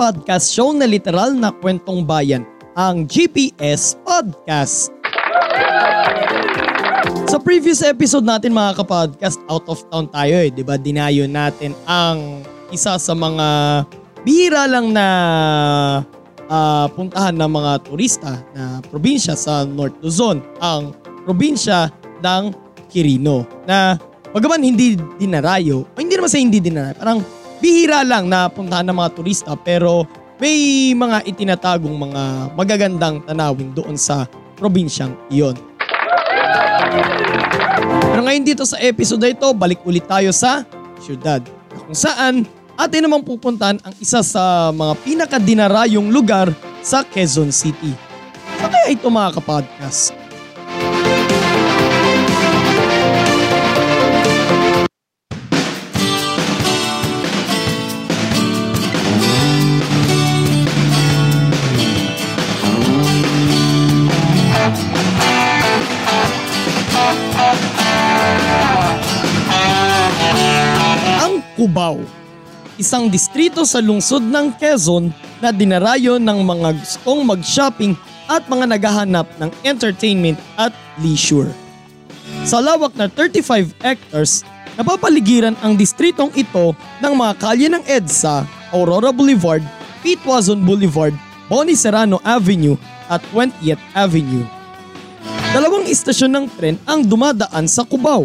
podcast show na literal na kwentong bayan, ang GPS Podcast. Sa previous episode natin mga kapodcast, out of town tayo eh. Di ba? Dinayo natin ang isa sa mga bihira lang na ah, puntahan ng mga turista na probinsya sa North Luzon. Ang probinsya ng Quirino. Na bagaman hindi dinarayo, o hindi naman sa hindi dinarayo, parang bihira lang na puntahan ng mga turista pero may mga itinatagong mga magagandang tanawin doon sa probinsyang iyon. Pero ngayon dito sa episode na ito, balik ulit tayo sa syudad. Na kung saan atin naman pupuntahan ang isa sa mga pinakadinarayong lugar sa Quezon City. Sa kaya ito mga kapodcast? Cubao. Isang distrito sa lungsod ng Quezon na dinarayo ng mga gustong mag-shopping at mga naghahanap ng entertainment at leisure. Sa lawak na 35 hectares, napapaligiran ang distritong ito ng mga kalye ng EDSA, Aurora Boulevard, Pitwazon Boulevard, Boni Serrano Avenue at 20th Avenue. Dalawang istasyon ng tren ang dumadaan sa Cubao.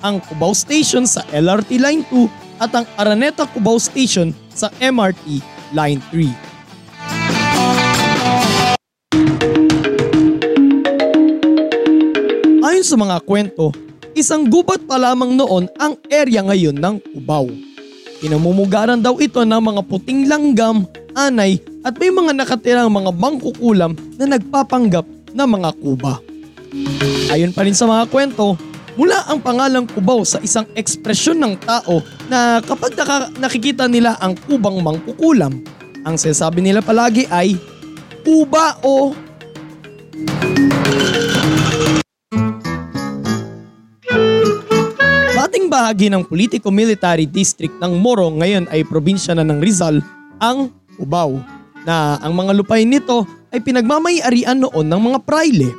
Ang Cubao Station sa LRT Line 2 at ang Araneta Cubao Station sa MRT Line 3. Ayon sa mga kwento, isang gubat pa lamang noon ang area ngayon ng Cubao. Pinamumugaran daw ito ng mga puting langgam, anay at may mga nakatirang mga bangkukulam na nagpapanggap na mga kuba. Ayon pa rin sa mga kwento, mula ang pangalang kubaw sa isang ekspresyon ng tao na kapag naka- nakikita nila ang kubang mangkukulam, ang sinasabi nila palagi ay, Kuba o... Dating bahagi ng politico-military district ng Moro ngayon ay probinsya na ng Rizal, ang Cubao, na ang mga lupain nito ay pinagmamayarian noon ng mga praile.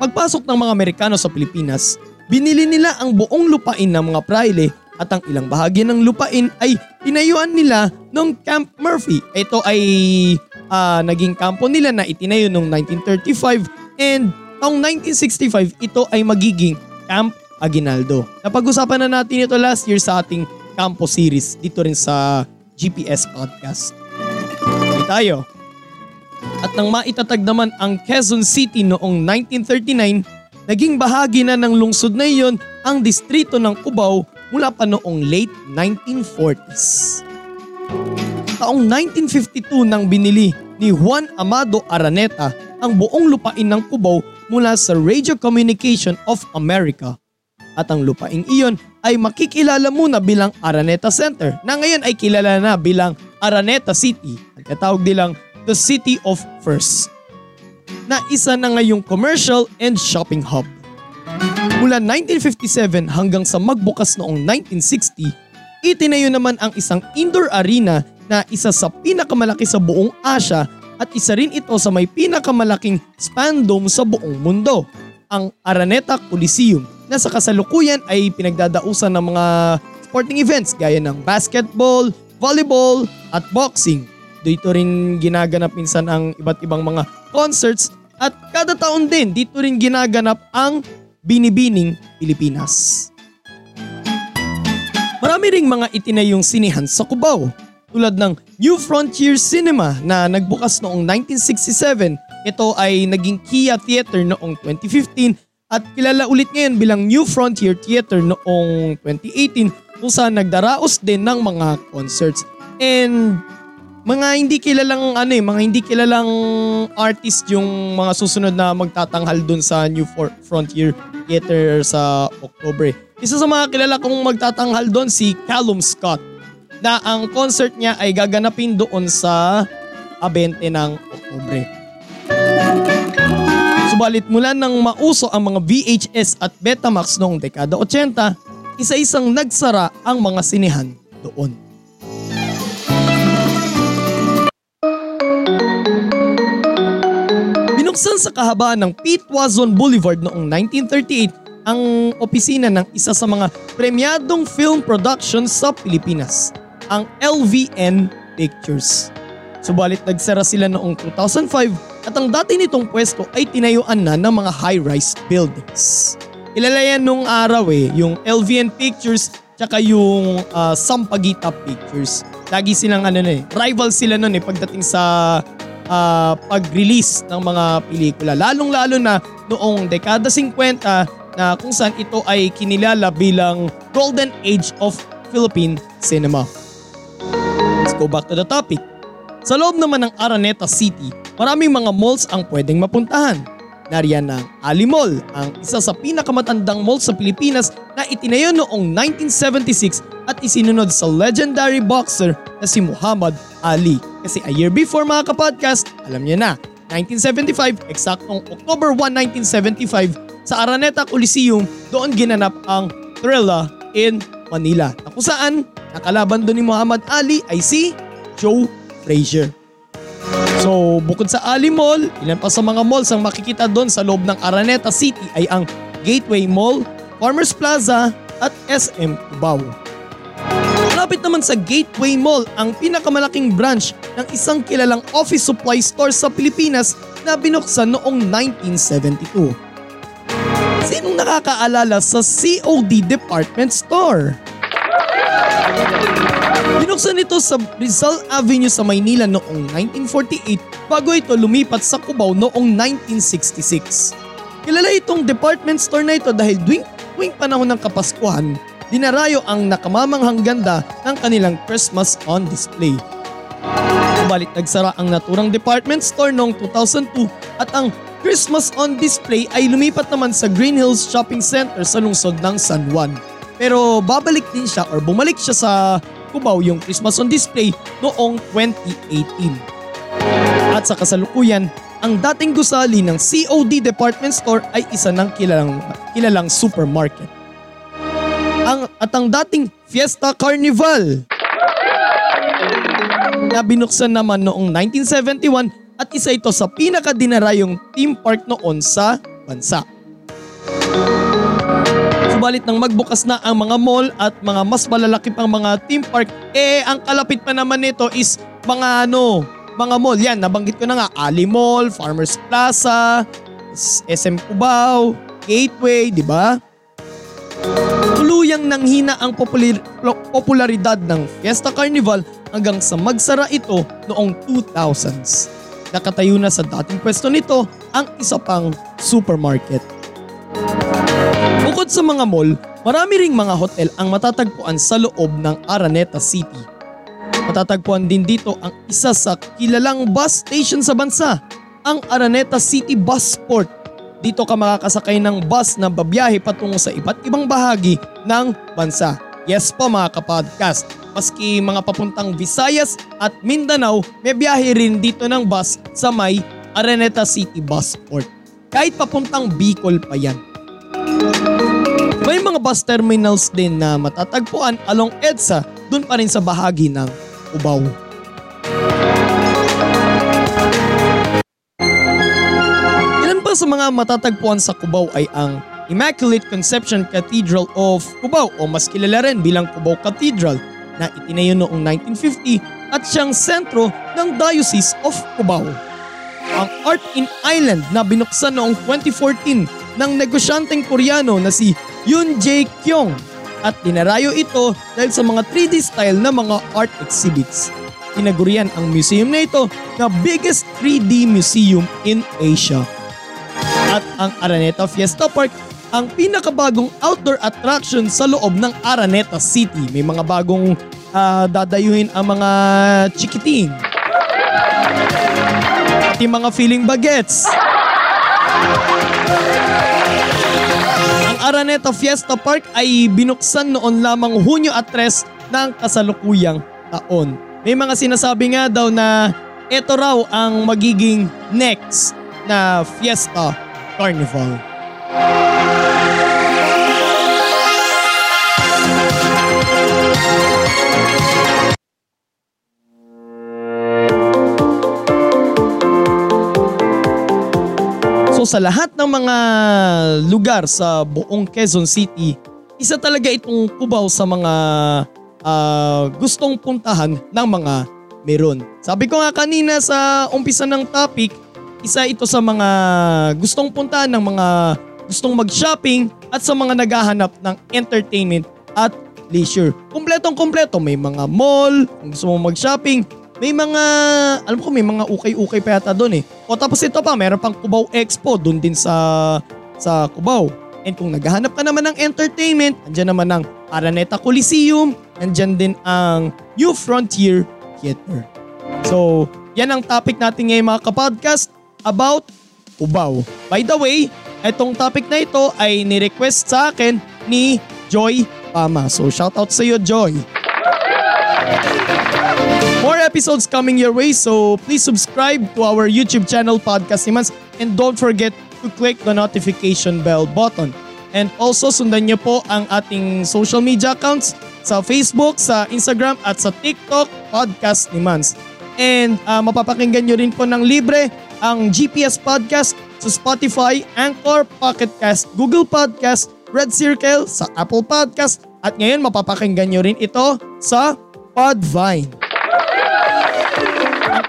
Pagpasok ng mga Amerikano sa Pilipinas, binili nila ang buong lupain ng mga praile at ang ilang bahagi ng lupain ay tinayuan nila ng Camp Murphy. Ito ay ah, naging kampo nila na itinayo noong 1935 and taong 1965 ito ay magiging Camp Aguinaldo. Napag-usapan na natin ito last year sa ating campus series dito rin sa GPS Podcast. Tuloy tayo. At nang maitatag naman ang Quezon City noong 1939, naging bahagi na ng lungsod na iyon ang distrito ng Cubao mula pa noong late 1940s. Taong 1952 nang binili ni Juan Amado Araneta ang buong lupain ng Cubao mula sa Radio Communication of America. At ang lupaing iyon ay makikilala muna bilang Araneta Center na ngayon ay kilala na bilang Araneta City. Nagkatawag nilang the City of First na isa na ngayong commercial and shopping hub. Mula 1957 hanggang sa magbukas noong 1960, itinayo naman ang isang indoor arena na isa sa pinakamalaki sa buong Asia at isa rin ito sa may pinakamalaking span dome sa buong mundo, ang Araneta Coliseum na sa kasalukuyan ay pinagdadausan ng mga sporting events gaya ng basketball, volleyball at boxing. Dito rin ginaganap minsan ang iba't ibang mga concerts at kada taon din dito rin ginaganap ang Binibining Pilipinas. Marami ring mga itinayong sinihan sa Cubao tulad ng New Frontier Cinema na nagbukas noong 1967. Ito ay naging Kia Theater noong 2015 at kilala ulit ngayon bilang New Frontier Theater noong 2018 kung saan nagdaraos din ng mga concerts. And mga hindi kilalang ano eh, mga hindi kilalang artist yung mga susunod na magtatanghal dun sa New For- Frontier Theater sa October. Isa sa mga kilala kong magtatanghal doon si Callum Scott na ang concert niya ay gaganapin doon sa Abente ng Oktubre. Subalit mula nang mauso ang mga VHS at Betamax noong dekada 80, isa-isang nagsara ang mga sinehan doon. Binuksan sa kahabaan ng Pete Wazon Boulevard noong 1938 ang opisina ng isa sa mga premyadong film production sa Pilipinas, ang LVN Pictures. Subalit nagsara sila noong 2005 at ang dati nitong pwesto ay tinayuan na ng mga high-rise buildings. Kilala yan nung araw eh, yung LVN Pictures tsaka yung uh, Sampaguita Pictures. Lagi silang ano na eh, rival sila noon eh pagdating sa uh, pag-release ng mga pelikula. Lalong-lalo na noong dekada 50 na kung saan ito ay kinilala bilang Golden Age of Philippine Cinema. Let's go back to the topic. Sa loob naman ng Araneta City, maraming mga malls ang pwedeng mapuntahan. Nariyan ang Ali Mall, ang isa sa pinakamatandang mall sa Pilipinas na itinayo noong 1976 at isinunod sa legendary boxer na si Muhammad Ali. Kasi a year before mga kapodcast, alam niyo na, 1975, eksaktong October 1, 1975, sa Araneta Coliseum, doon ginanap ang Thrilla in Manila. Na kung saan, nakalaban doon ni Muhammad Ali ay si Joe Frazier. So bukod sa Ali Mall, ilan pa sa mga malls ang makikita doon sa loob ng Araneta City ay ang Gateway Mall, Farmers Plaza at SM Cubao. Malapit naman sa Gateway Mall ang pinakamalaking branch ng isang kilalang office supply store sa Pilipinas na binuksan noong 1972. Sinong nakakaalala sa COD Department Store? Binuksan ito sa Rizal Avenue sa Maynila noong 1948 bago ito lumipat sa Cubao noong 1966. Kilala itong department store na ito dahil tuwing, tuwing panahon ng Kapaskuhan, dinarayo ang nakamamanghang ganda ng kanilang Christmas on display. Subalit nagsara ang naturang department store noong 2002 at ang Christmas on display ay lumipat naman sa Green Hills Shopping Center sa lungsod ng San Juan. Pero babalik din siya or bumalik siya sa Cubao yung Christmas on display noong 2018. At sa kasalukuyan, ang dating gusali ng COD department store ay isa ng kilalang, kilalang supermarket. Ang, at ang dating Fiesta Carnival na binuksan naman noong 1971 at isa ito sa pinakadinarayong theme park noon sa bansa. Subalit nang magbukas na ang mga mall at mga mas malalaki pang mga theme park, eh ang kalapit pa naman nito is mga ano, mga mall. Yan, nabanggit ko na nga, Ali Mall, Farmers Plaza, SM Cubao, Gateway, di ba? Tuluyang nanghina ang popular, popularidad ng Fiesta Carnival hanggang sa magsara ito noong 2000s. Nakatayo na sa dating pwesto nito ang isa pang supermarket. Bukod sa mga mall, marami ring mga hotel ang matatagpuan sa loob ng Araneta City. Matatagpuan din dito ang isa sa kilalang bus station sa bansa, ang Araneta City Bus Port. Dito ka makakasakay ng bus na babiyahe patungo sa iba't ibang bahagi ng bansa. Yes po mga kapodcast, maski mga papuntang Visayas at Mindanao, may biyahe rin dito ng bus sa may Araneta City Bus Port. Kahit papuntang Bicol pa yan. Mga bus terminals din na matatagpuan along EDSA dun pa rin sa bahagi ng Cubao. Ilan pa sa mga matatagpuan sa Cubao ay ang Immaculate Conception Cathedral of Cubao o mas kilala rin bilang Cubao Cathedral na itinayo noong 1950 at siyang sentro ng Diocese of Cubao. Ang Art in Island na binuksan noong 2014 ng negosyanteng Koreano na si Yoon Jae Kyung at dinarayo ito dahil sa mga 3D style na mga art exhibits. Tinagurian ang museum na ito na biggest 3D museum in Asia. At ang Araneta Fiesta Park ang pinakabagong outdoor attraction sa loob ng Araneta City. May mga bagong uh, dadayuhin ang mga chikiting pati mga feeling bagets. Araneta Fiesta Park ay binuksan noon lamang Hunyo at 3 ng kasalukuyang taon. May mga sinasabi nga daw na ito raw ang magiging next na Fiesta Carnival. So sa lahat ng mga lugar sa buong Quezon City, isa talaga itong kubaw sa mga ah, gustong puntahan ng mga meron. Sabi ko nga kanina sa umpisa ng topic, isa ito sa mga gustong puntahan ng mga gustong mag-shopping at sa mga naghahanap ng entertainment at leisure. Kumpletong kumpleto, may mga mall, kung gusto mo mag-shopping, may mga, alam ko may mga ukay-ukay pa yata doon eh. O tapos ito pa, meron pang Cubao Expo doon din sa sa Cubao. And kung naghahanap ka naman ng entertainment, andyan naman ang Araneta Coliseum, andyan din ang New Frontier Theater. So, yan ang topic natin ngayon mga kapodcast about Cubao. By the way, itong topic na ito ay ni-request sa akin ni Joy Pama. So, shoutout sa iyo, Joy. Episodes coming your way, so please subscribe to our YouTube channel, Podcast Simans, and don't forget to click the notification bell button. And also sundan niyo po ang ating social media accounts sa Facebook, sa Instagram at sa TikTok, Podcast ni Mans. And uh, mapapakinggan nyo rin po ng libre ang GPS Podcast sa Spotify, Anchor, Pocket Cast, Google Podcast, Red Circle, sa Apple Podcast at ngayon mapapakinggan nyo rin ito sa Podvine.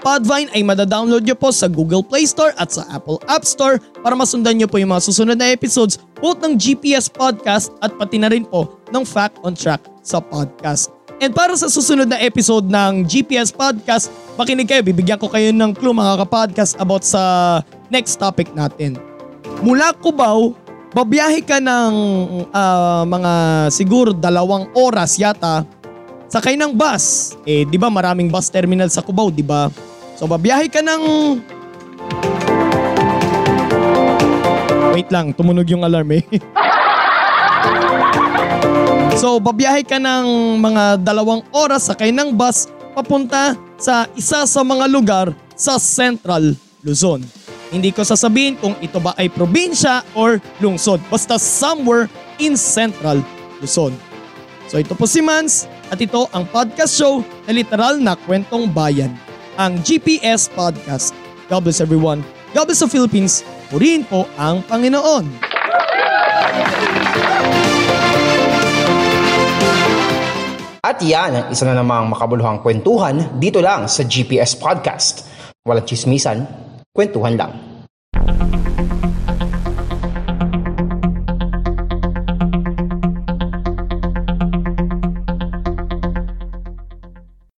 Podvine ay madadownload nyo po sa Google Play Store at sa Apple App Store para masundan nyo po yung mga susunod na episodes both ng GPS Podcast at pati na rin po ng Fact on Track sa podcast. And para sa susunod na episode ng GPS Podcast, makinig kayo, bibigyan ko kayo ng clue mga kapodcast about sa next topic natin. Mula Cubao, babiyahe ka ng ah, mga siguro dalawang oras yata sakay ng bus. Eh, di ba maraming bus terminal sa Cubao, di ba? So, babiyahe ka ng... Wait lang, tumunog yung alarm eh. so, babiyahe ka ng mga dalawang oras sakay ng bus papunta sa isa sa mga lugar sa Central Luzon. Hindi ko sasabihin kung ito ba ay probinsya or lungsod. Basta somewhere in Central Luzon. So ito po si Mans at ito ang podcast show na literal na kwentong bayan. Ang GPS Podcast. God bless everyone. God bless the Philippines. Purihin po ang Panginoon. At yan ang isa na namang makabuluhang kwentuhan dito lang sa GPS Podcast. Walang chismisan, kwentuhan lang.